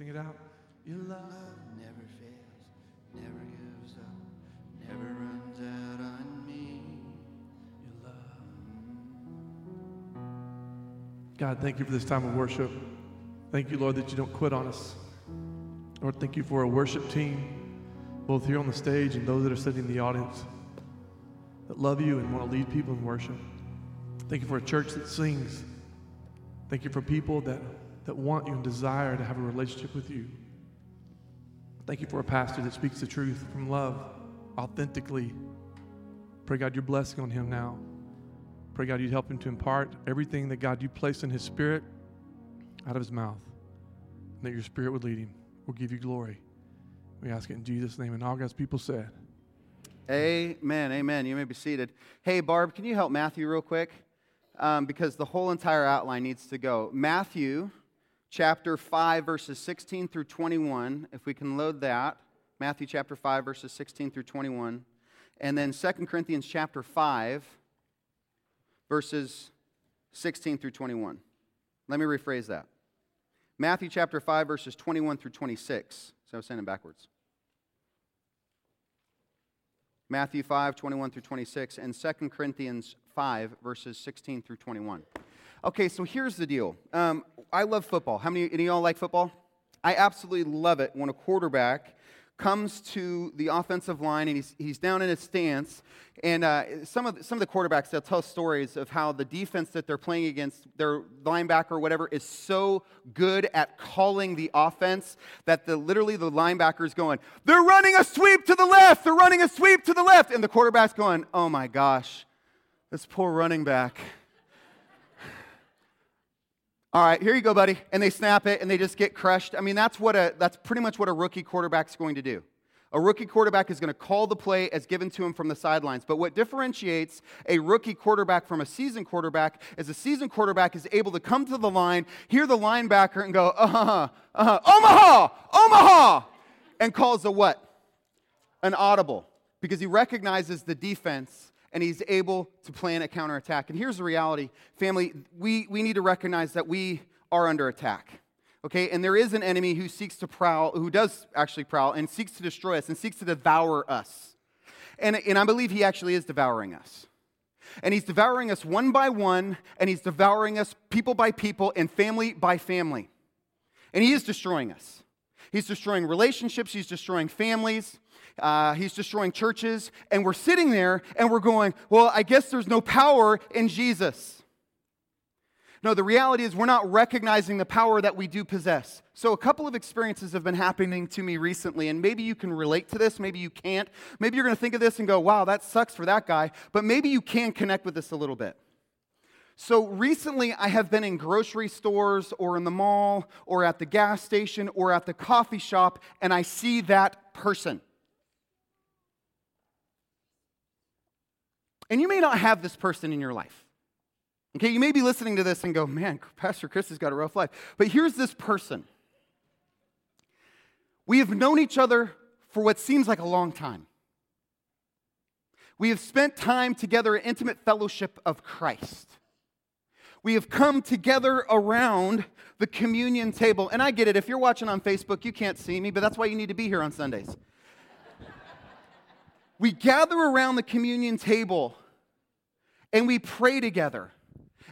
Sing it out. Your love. never fails, never gives up, never runs out on me. Your love. God, thank you for this time of worship. Thank you, Lord, that you don't quit on us. Lord, thank you for a worship team, both here on the stage and those that are sitting in the audience, that love you and want to lead people in worship. Thank you for a church that sings. Thank you for people that, that want you and desire to have a relationship with you. Thank you for a pastor that speaks the truth from love, authentically. Pray, God, your blessing on him now. Pray, God, you'd help him to impart everything that, God, you placed in his spirit out of his mouth. And that your spirit would lead him. We'll give you glory. We ask it in Jesus' name. And all God's people said, Amen. Amen. You may be seated. Hey, Barb, can you help Matthew real quick? Um, because the whole entire outline needs to go. Matthew chapter 5, verses 16 through 21, if we can load that. Matthew chapter 5, verses 16 through 21. And then 2 Corinthians chapter 5, verses 16 through 21. Let me rephrase that. Matthew chapter 5, verses 21 through 26. So I was saying it backwards. Matthew 5, 21 through 26, and 2 Corinthians 5, verses 16 through 21. Okay, so here's the deal. Um, I love football. How many, any of y'all like football? I absolutely love it when a quarterback comes to the offensive line and he's, he's down in his stance. And uh, some, of the, some of the quarterbacks, they'll tell stories of how the defense that they're playing against, their linebacker or whatever, is so good at calling the offense that the, literally the linebacker is going, they're running a sweep to the left, they're running a sweep to the left. And the quarterback's going, oh my gosh, this poor running back. All right, here you go, buddy. And they snap it and they just get crushed. I mean, that's what a that's pretty much what a rookie quarterback's going to do. A rookie quarterback is going to call the play as given to him from the sidelines. But what differentiates a rookie quarterback from a seasoned quarterback is a seasoned quarterback is able to come to the line, hear the linebacker, and go, uh huh, uh huh, Omaha, Omaha, and calls a what? An audible. Because he recognizes the defense and he's able to plan a counterattack. And here's the reality family, we, we need to recognize that we are under attack. Okay, and there is an enemy who seeks to prowl, who does actually prowl, and seeks to destroy us and seeks to devour us. And, and I believe he actually is devouring us. And he's devouring us one by one, and he's devouring us people by people and family by family. And he is destroying us. He's destroying relationships, he's destroying families, uh, he's destroying churches, and we're sitting there and we're going, Well, I guess there's no power in Jesus. No, the reality is we're not recognizing the power that we do possess. So, a couple of experiences have been happening to me recently, and maybe you can relate to this, maybe you can't. Maybe you're going to think of this and go, wow, that sucks for that guy, but maybe you can connect with this a little bit. So, recently I have been in grocery stores or in the mall or at the gas station or at the coffee shop, and I see that person. And you may not have this person in your life. Okay, you may be listening to this and go, man, Pastor Chris has got a rough life. But here's this person. We have known each other for what seems like a long time. We have spent time together in intimate fellowship of Christ. We have come together around the communion table. And I get it, if you're watching on Facebook, you can't see me, but that's why you need to be here on Sundays. we gather around the communion table and we pray together.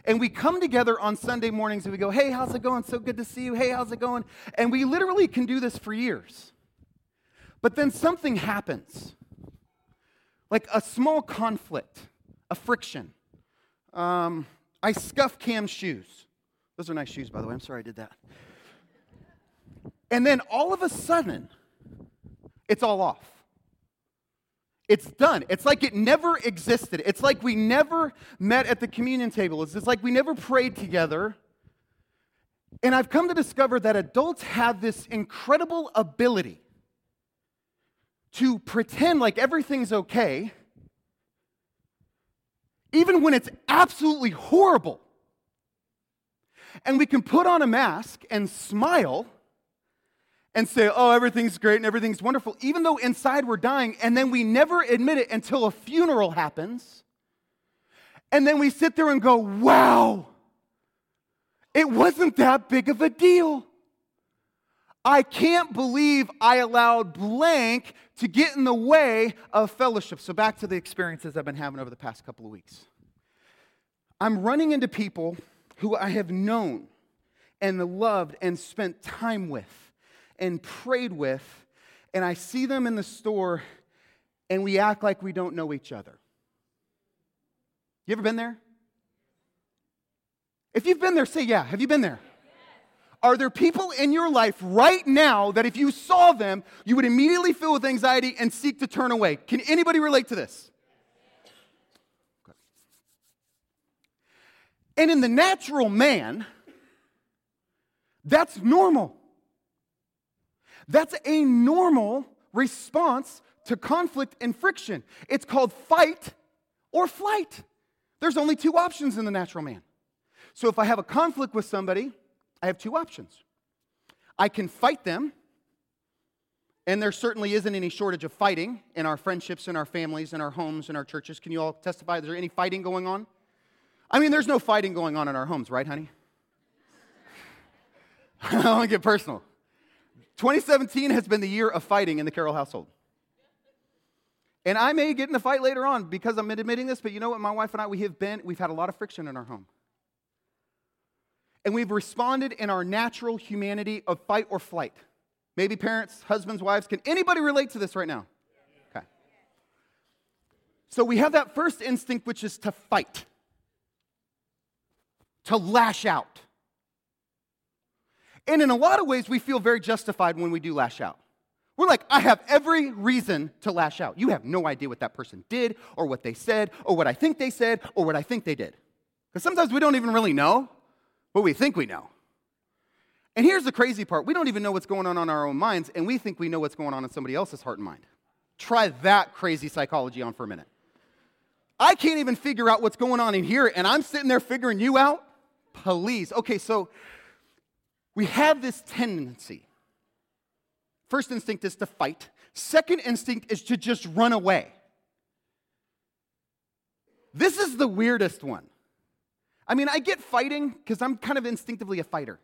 And we come together on Sunday mornings and we go, hey, how's it going? So good to see you. Hey, how's it going? And we literally can do this for years. But then something happens like a small conflict, a friction. Um, I scuff Cam's shoes. Those are nice shoes, by the way. I'm sorry I did that. And then all of a sudden, it's all off. It's done. It's like it never existed. It's like we never met at the communion table. It's, like we never prayed together. And I've come to discover that adults have this incredible ability to pretend like everything's okay, even when it's absolutely horrible. And we can put on a mask and smile and say, oh, everything's great and everything's wonderful, even though inside we're dying, and then we never admit it until a funeral happens. And then we sit there and go, wow, it wasn't that big of a deal. I can't believe I allowed blank to get in the way of fellowship. So, back to the experiences I've been having over the past couple of weeks. I'm running into people who I have known and loved and spent time with and prayed with, and I see them in the store and we act like we don't know each other. You ever been there? If you've been there, say yeah. Have you been there? Are there people in your life right now that if you saw them, you would immediately feel with anxiety and seek to turn away? Can anybody relate to this? And in the natural man, that's normal. That's a normal response to conflict and friction. It's called fight or flight. There's only two options in the natural man. So if I have a conflict with somebody, I have two options. I can fight them, and there certainly isn't any shortage of fighting in our friendships, in our families, in our homes, in our churches. Can you all testify? Is there any fighting going on? I mean, there's no fighting going on in our homes, right, honey? I don't want to get personal. 2017 has been the year of fighting in the Carroll household. And I may get in a fight later on because I'm admitting this, but you know what? My wife and I, we have been, we've had a lot of friction in our home. And we've responded in our natural humanity of fight or flight. Maybe parents, husbands, wives, can anybody relate to this right now? Okay. So we have that first instinct, which is to fight, to lash out. And in a lot of ways, we feel very justified when we do lash out. We're like, I have every reason to lash out. You have no idea what that person did, or what they said, or what I think they said, or what I think they did. Because sometimes we don't even really know, but we think we know. And here's the crazy part we don't even know what's going on in our own minds, and we think we know what's going on in somebody else's heart and mind. Try that crazy psychology on for a minute. I can't even figure out what's going on in here, and I'm sitting there figuring you out? Please. Okay, so we have this tendency First instinct is to fight, second instinct is to just run away. This is the weirdest one. I mean, I get fighting because I'm kind of instinctively a fighter.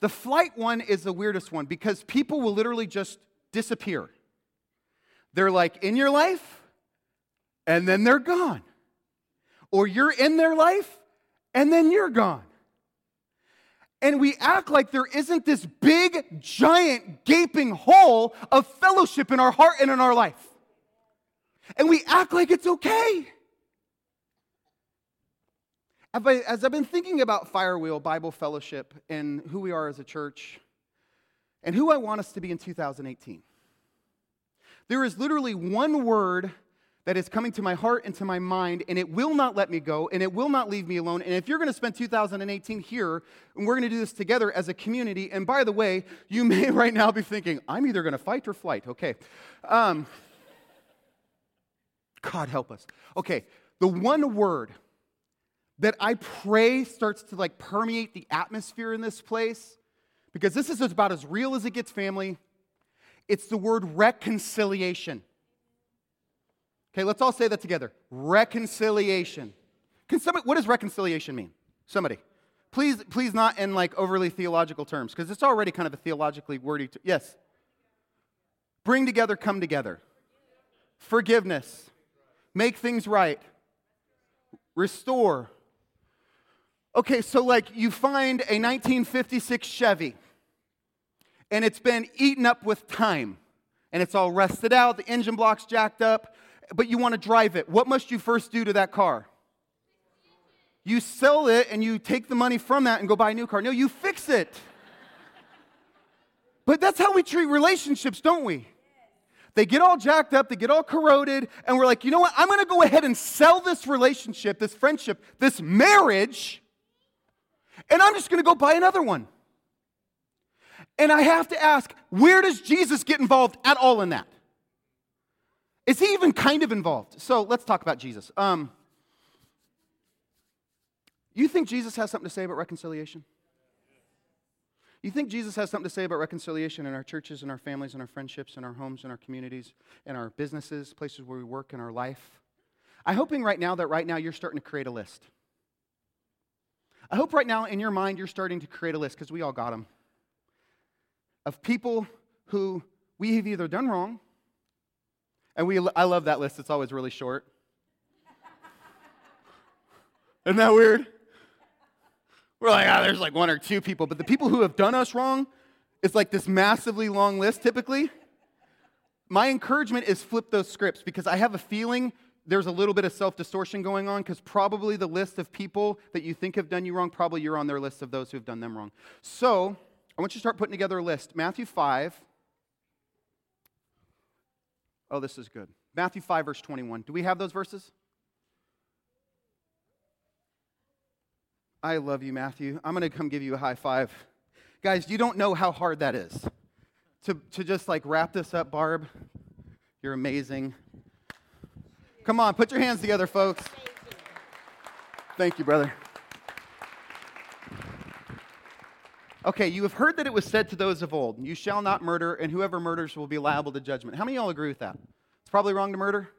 The flight one is the weirdest one because people will literally just disappear. They're like in your life and then they're gone. Or you're in their life and then you're gone and we act like there isn't this big, giant, gaping hole of fellowship in our heart and in our life. And we act like it's okay. As I've been thinking about Firewheel Bible Fellowship and who we are as a church and who I want us to be in 2018, there is literally one word that is coming to my heart and to my mind, and it will not let me go, and it will not leave me alone. And if you're going to spend 2018 here, and we're going to do this together as a community, and by the way, you may right now be thinking, I'm either going to fight or flight. Okay. Um, God help us. Okay, the one word that I pray starts to like permeate the atmosphere in this place, because this is about as real as it gets, family. It's the word reconciliation. Okay, let's all say that together. Reconciliation. Can somebody, what does reconciliation mean? Somebody. Please, please not in like overly theological terms, because it's already kind of a theologically wordy. T- yes. Bring together, come together. Forgiveness. Make things right. Restore. Okay, so like you find a 1956 Chevy, and it's been eaten up with time, and it's all rusted out, the engine block's jacked up, but you want to drive it. What must you first do to that car? You sell it and you take the money from that and go buy a new car. No, you fix it. But that's how we treat relationships, don't we? They get all jacked up, they get all corroded, and we're like, you know what? I'm gonna go ahead and sell this relationship, this friendship, this marriage, and I'm just gonna go buy another one. And I have to ask, where does Jesus get involved at all in that? Is he even kind of involved? So let's talk about Jesus. Um, you think Jesus has something to say about reconciliation? You think Jesus has something to say about reconciliation in our churches, in our families, in our friendships, in our homes, in our communities, in our businesses, places where we work, in our life? I'm hoping right now that right now you're starting to create a list. I hope right now in your mind you're starting to create a list because we all got them. of people who we have either done wrong, and we, I love that list, it's always really short. Isn't that weird? We're like, ah, there's like one or two people, but the people who have done us wrong, it's like this massively long list typically. My encouragement is flip those scripts because I have a feeling there's a little bit of self distortion going on because probably the list of people that you think have done you wrong, probably you're on their list of those who have done them wrong. So I want you to start putting together a list. Matthew 5. Oh, this is good. Matthew 5, verse 21. Do we have those verses? I love you, Matthew. I'm going to come give you a high five. Guys, you don't know how hard that is to, to just like wrap this up, Barb. You're amazing. Come on, put your hands together, folks. Thank you, brother. Okay, you have heard that it was said to those of old, You shall not murder, and whoever murders will be liable to judgment. How many of y'all agree with that? It's probably wrong to murder.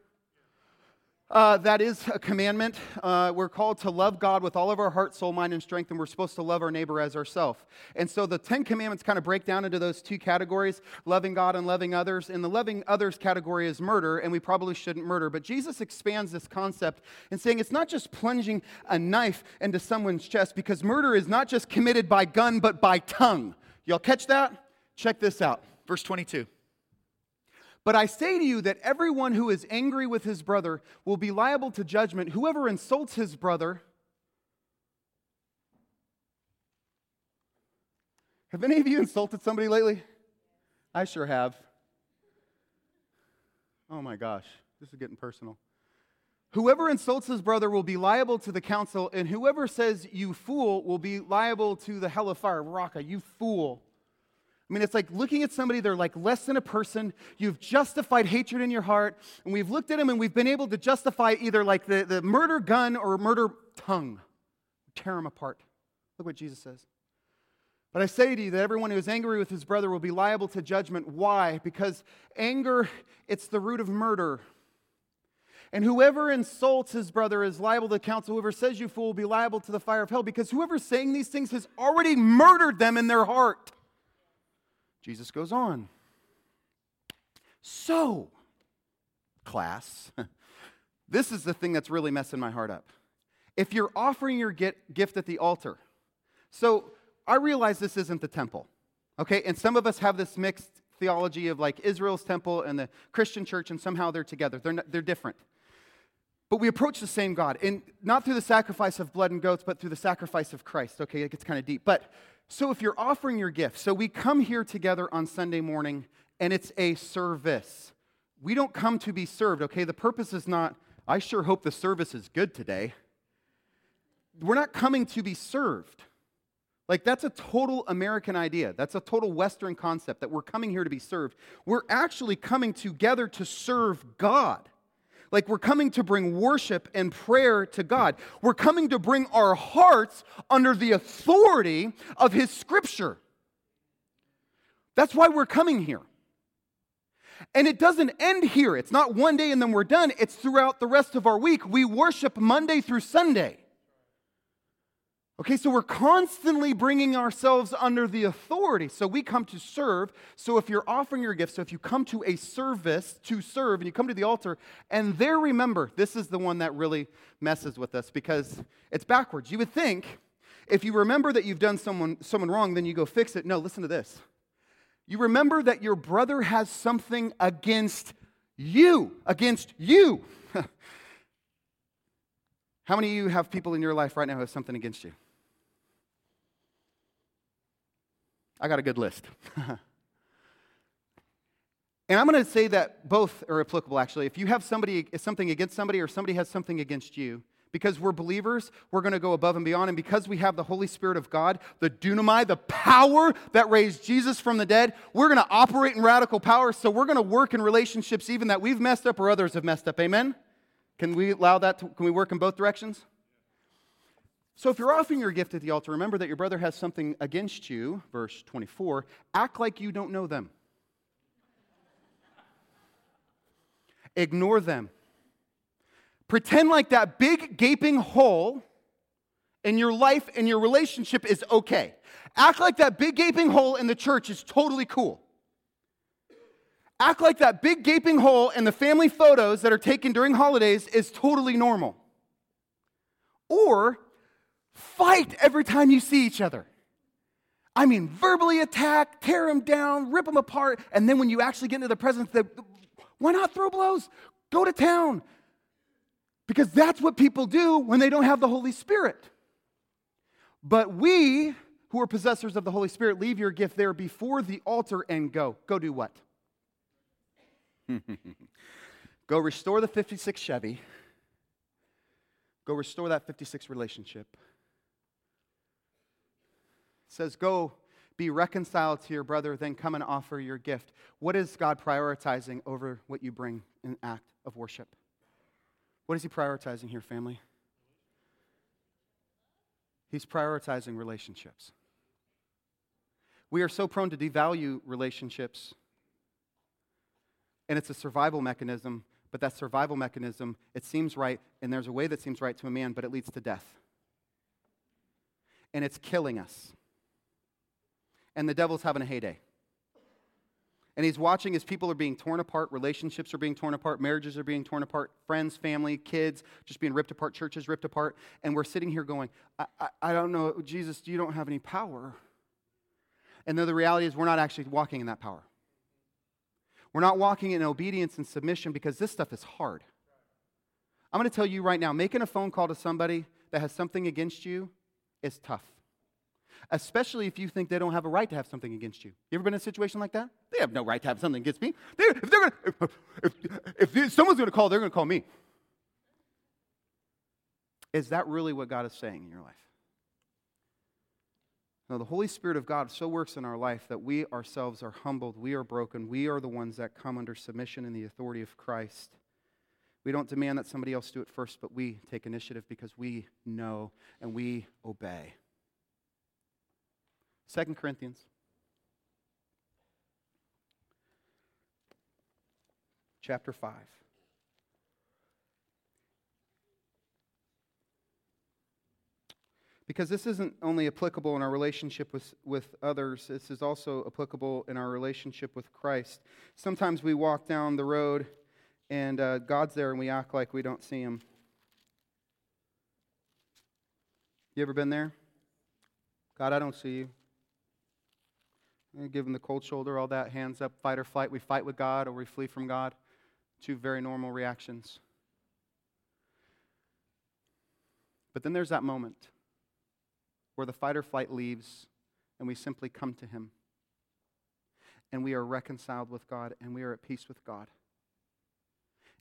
Uh, that is a commandment. Uh, we're called to love God with all of our heart, soul, mind, and strength, and we're supposed to love our neighbor as ourselves. And so the Ten Commandments kind of break down into those two categories loving God and loving others. And the loving others category is murder, and we probably shouldn't murder. But Jesus expands this concept in saying it's not just plunging a knife into someone's chest, because murder is not just committed by gun, but by tongue. Y'all catch that? Check this out. Verse 22. But I say to you that everyone who is angry with his brother will be liable to judgment. Whoever insults his brother. Have any of you insulted somebody lately? I sure have. Oh my gosh, this is getting personal. Whoever insults his brother will be liable to the council, and whoever says, You fool, will be liable to the hell of fire. Raca, you fool. I mean, it's like looking at somebody, they're like less than a person. You've justified hatred in your heart, and we've looked at them and we've been able to justify either like the, the murder gun or murder tongue. Tear them apart. Look what Jesus says. But I say to you that everyone who is angry with his brother will be liable to judgment. Why? Because anger, it's the root of murder. And whoever insults his brother is liable to counsel. Whoever says you fool will be liable to the fire of hell because whoever's saying these things has already murdered them in their heart. Jesus goes on. So, class, this is the thing that's really messing my heart up. If you're offering your gift at the altar, so I realize this isn't the temple, okay? And some of us have this mixed theology of like Israel's temple and the Christian church, and somehow they're together. They're, not, they're different. But we approach the same God, and not through the sacrifice of blood and goats, but through the sacrifice of Christ. Okay, it gets kind of deep. But so if you're offering your gift, so we come here together on Sunday morning and it's a service. We don't come to be served, okay? The purpose is not, I sure hope the service is good today. We're not coming to be served. Like, that's a total American idea. That's a total Western concept that we're coming here to be served. We're actually coming together to serve God. Like we're coming to bring worship and prayer to God. We're coming to bring our hearts under the authority of His Scripture. That's why we're coming here. And it doesn't end here. It's not one day and then we're done. It's throughout the rest of our week. We worship Monday through Sunday. Okay, so we're constantly bringing ourselves under the authority. So we come to serve. So if you're offering your gift, so if you come to a service to serve and you come to the altar, and there remember, this is the one that really messes with us because it's backwards. You would think if you remember that you've done someone, someone wrong, then you go fix it. No, listen to this. You remember that your brother has something against you, against you. How many of you have people in your life right now who have something against you? I got a good list. and I'm going to say that both are applicable, actually. If you have somebody, something against somebody or somebody has something against you, because we're believers, we're going to go above and beyond. And because we have the Holy Spirit of God, the dunamai, the power that raised Jesus from the dead, we're going to operate in radical power. So we're going to work in relationships even that we've messed up or others have messed up. Amen? Can we allow that? To, can we work in both directions? So if you're offering your gift at the altar, remember that your brother has something against you, verse 24. Act like you don't know them. Ignore them. Pretend like that big gaping hole in your life and your relationship is okay. Act like that big gaping hole in the church is totally cool. Act like that big gaping hole in the family photos that are taken during holidays is totally normal. Or fight every time you see each other. I mean, verbally attack, tear them down, rip them apart, and then when you actually get into the presence, why not throw blows? Go to town. Because that's what people do when they don't have the Holy Spirit. But we, who are possessors of the Holy Spirit, leave your gift there before the altar and go. Go do what? go restore the 56 Chevy. Go restore that 56 relationship. Says, Go be reconciled to your brother, then come and offer your gift. What is God prioritizing over what you bring in an act of worship? What is He prioritizing here, family? He's prioritizing relationships. We are so prone to devalue relationships, and it's a survival mechanism, but that survival mechanism, it seems right, and there's a way that seems right to a man, but it leads to death. And it's killing us and the devil's having a heyday. And he's watching as people are being torn apart, relationships are being torn apart, marriages are being torn apart, friends, family, kids just being ripped apart, churches ripped apart. And we're sitting here going, I, I, I don't know, Jesus, you don't have any power. And though the reality is, we're not actually walking in that power. We're not walking in obedience and submission because this stuff is hard. I'm going to tell you right now making a phone call to somebody that has something against you is tough especially if you think they don't have a right to have something against you. You ever been in a situation like that? They have no right to have something against me. They, if, they're gonna, if, if, if someone's going to call, they're going to call me. Is that really what God is saying in your life? No, the Holy Spirit of God so works in our life that we ourselves are humbled, we are broken, we are the ones that come under submission in the authority of Christ. We don't demand that somebody else do it first, but we take initiative because we know and we obey. Second Corinthians. Chapter 5. Because this isn't only applicable in our relationship with, with others, this is also applicable in our relationship with Christ. Sometimes we walk down the road and uh, God's there and we act like we don't see Him. You ever been there? God, I don't see you. Give him the cold shoulder, all that, hands up, fight or flight. We fight with God or we flee from God. Two very normal reactions. But then there's that moment where the fight or flight leaves and we simply come to Him. And we are reconciled with God and we are at peace with God.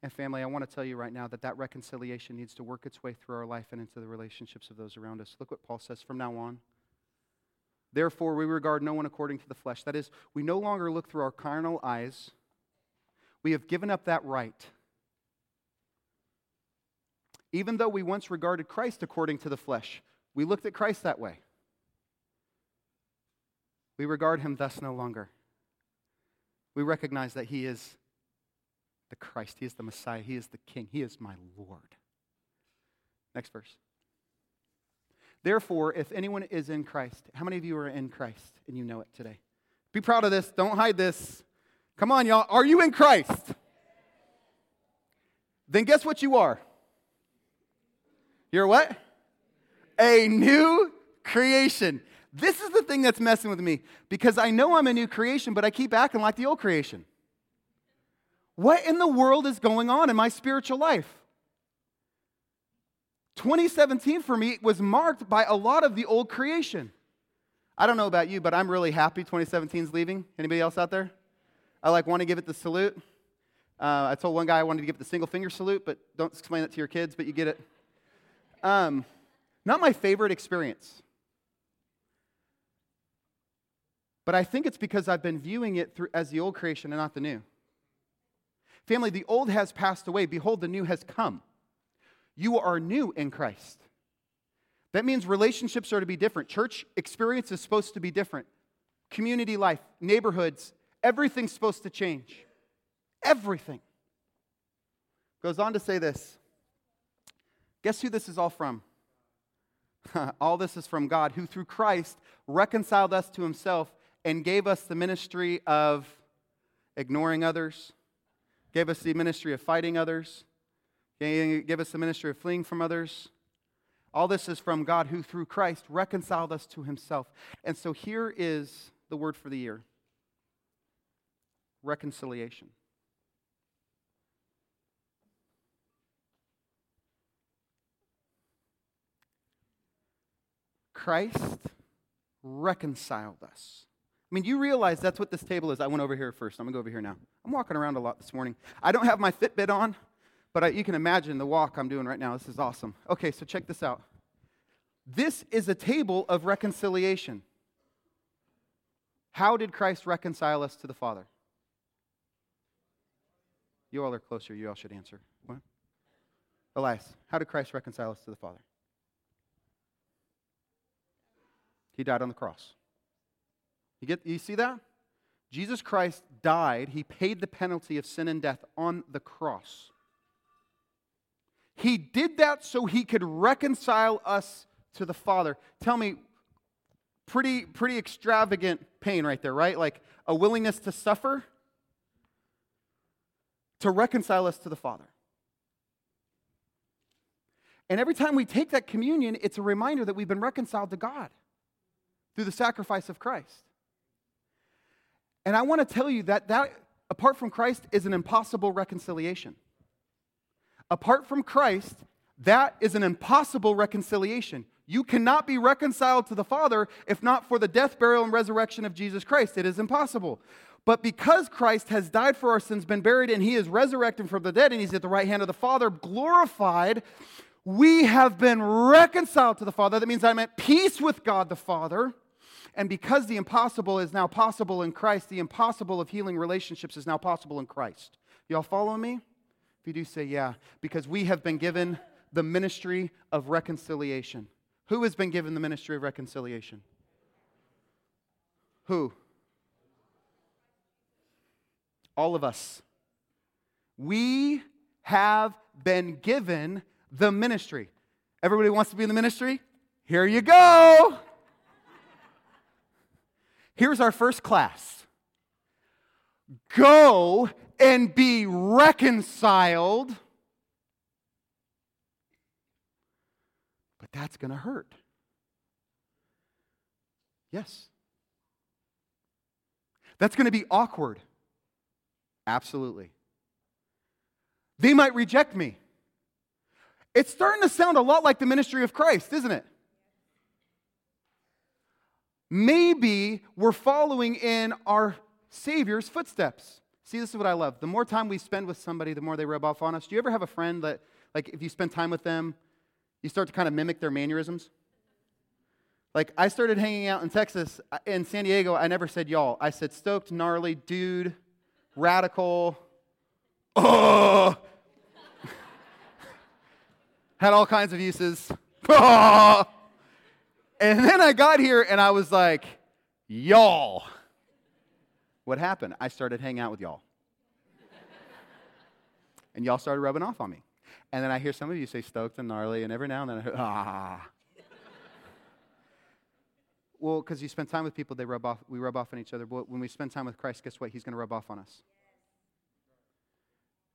And family, I want to tell you right now that that reconciliation needs to work its way through our life and into the relationships of those around us. Look what Paul says from now on. Therefore, we regard no one according to the flesh. That is, we no longer look through our carnal eyes. We have given up that right. Even though we once regarded Christ according to the flesh, we looked at Christ that way. We regard him thus no longer. We recognize that he is the Christ, he is the Messiah, he is the King, he is my Lord. Next verse. Therefore, if anyone is in Christ, how many of you are in Christ and you know it today? Be proud of this. Don't hide this. Come on, y'all. Are you in Christ? Then guess what you are? You're what? A new creation. This is the thing that's messing with me because I know I'm a new creation, but I keep acting like the old creation. What in the world is going on in my spiritual life? 2017 for me was marked by a lot of the old creation. I don't know about you, but I'm really happy 2017 is leaving. Anybody else out there? I like want to give it the salute. Uh, I told one guy I wanted to give it the single finger salute, but don't explain it to your kids, but you get it. Um, not my favorite experience. But I think it's because I've been viewing it through, as the old creation and not the new. Family, the old has passed away. Behold, the new has come. You are new in Christ. That means relationships are to be different. Church experience is supposed to be different. Community life, neighborhoods, everything's supposed to change. Everything. Goes on to say this. Guess who this is all from? All this is from God, who through Christ reconciled us to himself and gave us the ministry of ignoring others, gave us the ministry of fighting others, gave us the ministry of fleeing from others. All this is from God, who through Christ reconciled us to himself. And so here is the word for the year reconciliation. Christ reconciled us. I mean, you realize that's what this table is. I went over here first. I'm going to go over here now. I'm walking around a lot this morning. I don't have my Fitbit on, but I, you can imagine the walk I'm doing right now. This is awesome. Okay, so check this out. This is a table of reconciliation. How did Christ reconcile us to the Father? You all are closer. You all should answer. What? Elias, how did Christ reconcile us to the Father? He died on the cross. You get you see that? Jesus Christ died, he paid the penalty of sin and death on the cross. He did that so he could reconcile us to the Father. Tell me, pretty, pretty extravagant pain right there, right? Like a willingness to suffer to reconcile us to the Father. And every time we take that communion, it's a reminder that we've been reconciled to God through the sacrifice of Christ. And I want to tell you that that apart from Christ is an impossible reconciliation. Apart from Christ, that is an impossible reconciliation. You cannot be reconciled to the Father if not for the death, burial, and resurrection of Jesus Christ. It is impossible. But because Christ has died for our sins, been buried, and he is resurrected from the dead, and he's at the right hand of the Father, glorified, we have been reconciled to the Father. That means I'm at peace with God the Father. And because the impossible is now possible in Christ, the impossible of healing relationships is now possible in Christ. Y'all follow me? If you do, say yeah. Because we have been given the ministry of reconciliation. Who has been given the ministry of reconciliation? Who? All of us. We have been given the ministry. Everybody wants to be in the ministry? Here you go. Here's our first class Go and be reconciled But that's going to hurt. Yes. That's going to be awkward. Absolutely. They might reject me. It's starting to sound a lot like the ministry of Christ, isn't it? Maybe we're following in our Savior's footsteps. See, this is what I love. The more time we spend with somebody, the more they rub off on us. Do you ever have a friend that, like, if you spend time with them, you start to kind of mimic their mannerisms. Like, I started hanging out in Texas, uh, in San Diego, I never said y'all. I said stoked, gnarly, dude, radical, oh. Had all kinds of uses. and then I got here and I was like, y'all. What happened? I started hanging out with y'all. and y'all started rubbing off on me. And then I hear some of you say stoked and gnarly, and every now and then I hear, ah. well, because you spend time with people, they rub off, we rub off on each other. But when we spend time with Christ, guess what? He's going to rub off on us.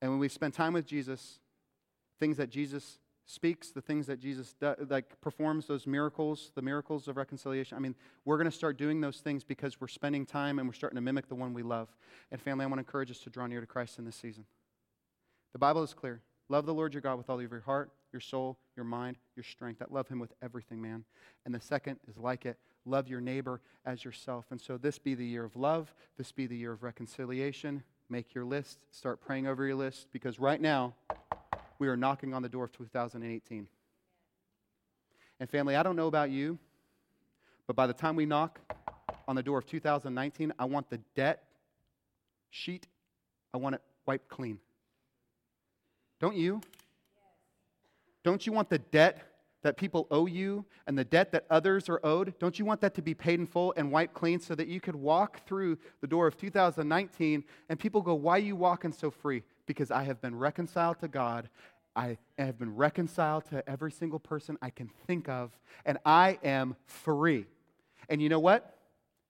And when we spend time with Jesus, things that Jesus speaks, the things that Jesus do, like performs, those miracles, the miracles of reconciliation. I mean, we're going to start doing those things because we're spending time and we're starting to mimic the one we love. And family, I want to encourage us to draw near to Christ in this season. The Bible is clear. Love the Lord your God with all of your heart, your soul, your mind, your strength. That love him with everything, man. And the second is like it love your neighbor as yourself. And so this be the year of love, this be the year of reconciliation. Make your list, start praying over your list, because right now we are knocking on the door of 2018. And family, I don't know about you, but by the time we knock on the door of 2019, I want the debt sheet, I want it wiped clean. Don't you? Don't you want the debt that people owe you and the debt that others are owed? Don't you want that to be paid in full and wiped clean so that you could walk through the door of 2019 and people go, Why are you walking so free? Because I have been reconciled to God I have been reconciled to every single person I can think of, and I am free. And you know what?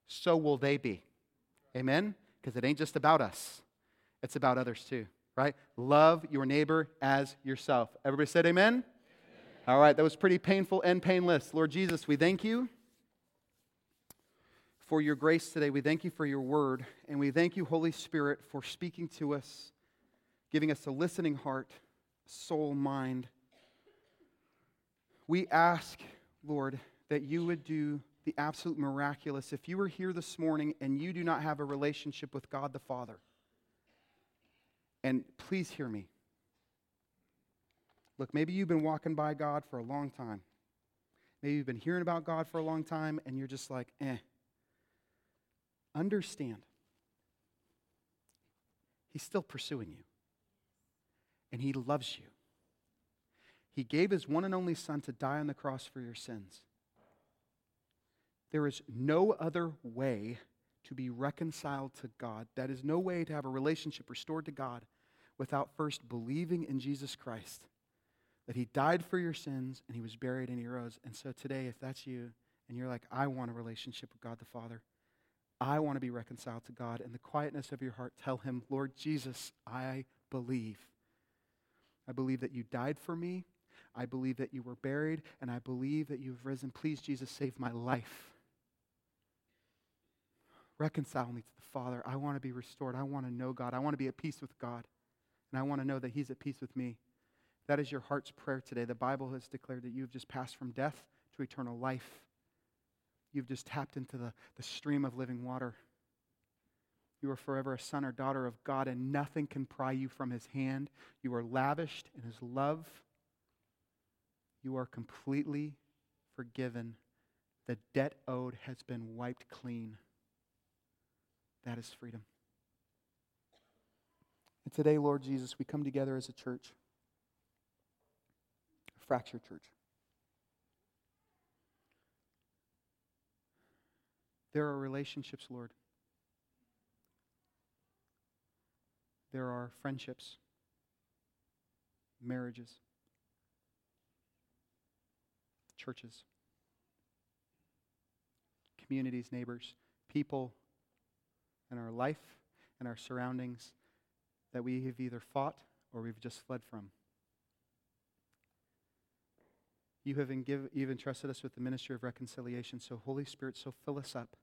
So will they be. Amen? Because it ain't just about us, it's about others too, right? Love your neighbor as yourself. Everybody said amen? amen? All right, that was pretty painful and painless. Lord Jesus, we thank you for your grace today. We thank you for your word. And we thank you, Holy Spirit, for speaking to us, giving us a listening heart, soul, mind. We ask, Lord, that you would do the absolute miraculous. If you are here this morning and you do not have a relationship with God the Father, and please hear me. Look, maybe you've been walking by God for a long time. Maybe you've been hearing about God for a long time and you're just like, eh. Understand, He's still pursuing you, and He loves you. He gave His one and only Son to die on the cross for your sins. There is no other way to be reconciled to God. That is no way to have a relationship restored to God without first believing in Jesus Christ. That He died for your sins and He was buried and He rose. And so today, if that's you and you're like, I want a relationship with God the Father, I want to be reconciled to God. In the quietness of your heart, tell Him, Lord Jesus, I believe. I believe that you died for me. I believe that you were buried, and I believe that you have risen. Please, Jesus, save my life. Reconcile me to the Father. I want to be restored. I want to know God. I want to be at peace with God. And I want to know that He's at peace with me. That is your heart's prayer today. The Bible has declared that you have just passed from death to eternal life. You've just tapped into the, the stream of living water. You are forever a son or daughter of God, and nothing can pry you from his hand. You are lavished in his love. You are completely forgiven. The debt owed has been wiped clean. That is freedom. And today, Lord Jesus, we come together as a church, a fractured church. There are relationships, Lord. There are friendships, marriages, churches, communities, neighbors, people in our life and our surroundings that we have either fought or we've just fled from. You have even trusted us with the ministry of reconciliation. So, Holy Spirit, so fill us up.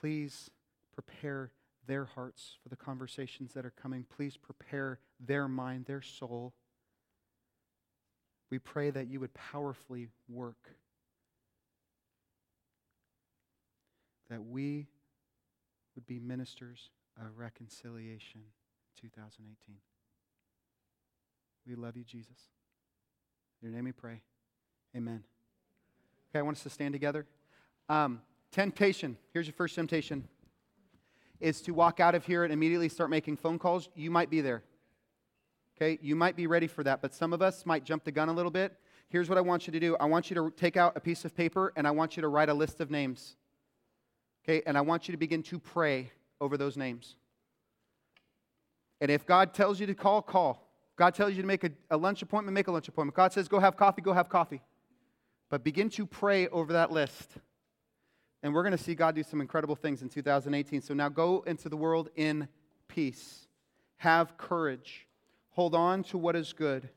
Please prepare their hearts for the conversations that are coming. Please prepare their mind, their soul. We pray that you would powerfully work, that we would be ministers of reconciliation 2018. We love you, Jesus. In your name we pray. Amen. Okay, I want us to stand together. Um, temptation. Here's your first temptation is to walk out of here and immediately start making phone calls. You might be there. Okay, you might be ready for that, but some of us might jump the gun a little bit. Here's what I want you to do I want you to take out a piece of paper and I want you to write a list of names. Okay, and I want you to begin to pray over those names. And if God tells you to call, call. God tells you to make a, a lunch appointment, make a lunch appointment. God says, go have coffee, go have coffee. But begin to pray over that list. And we're going to see God do some incredible things in 2018. So now go into the world in peace. Have courage. Hold on to what is good.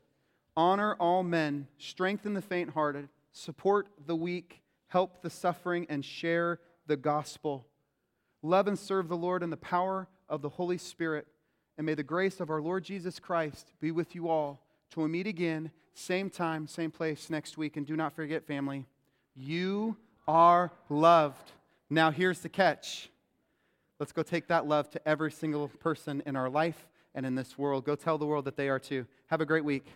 Honor all men. Strengthen the faint hearted. Support the weak. Help the suffering and share the gospel. Love and serve the Lord in the power of the Holy Spirit. And may the grace of our Lord Jesus Christ be with you all. Till we meet again, same time, same place next week. And do not forget, family, you are loved. Now, here's the catch. Let's go take that love to every single person in our life and in this world. Go tell the world that they are too. Have a great week.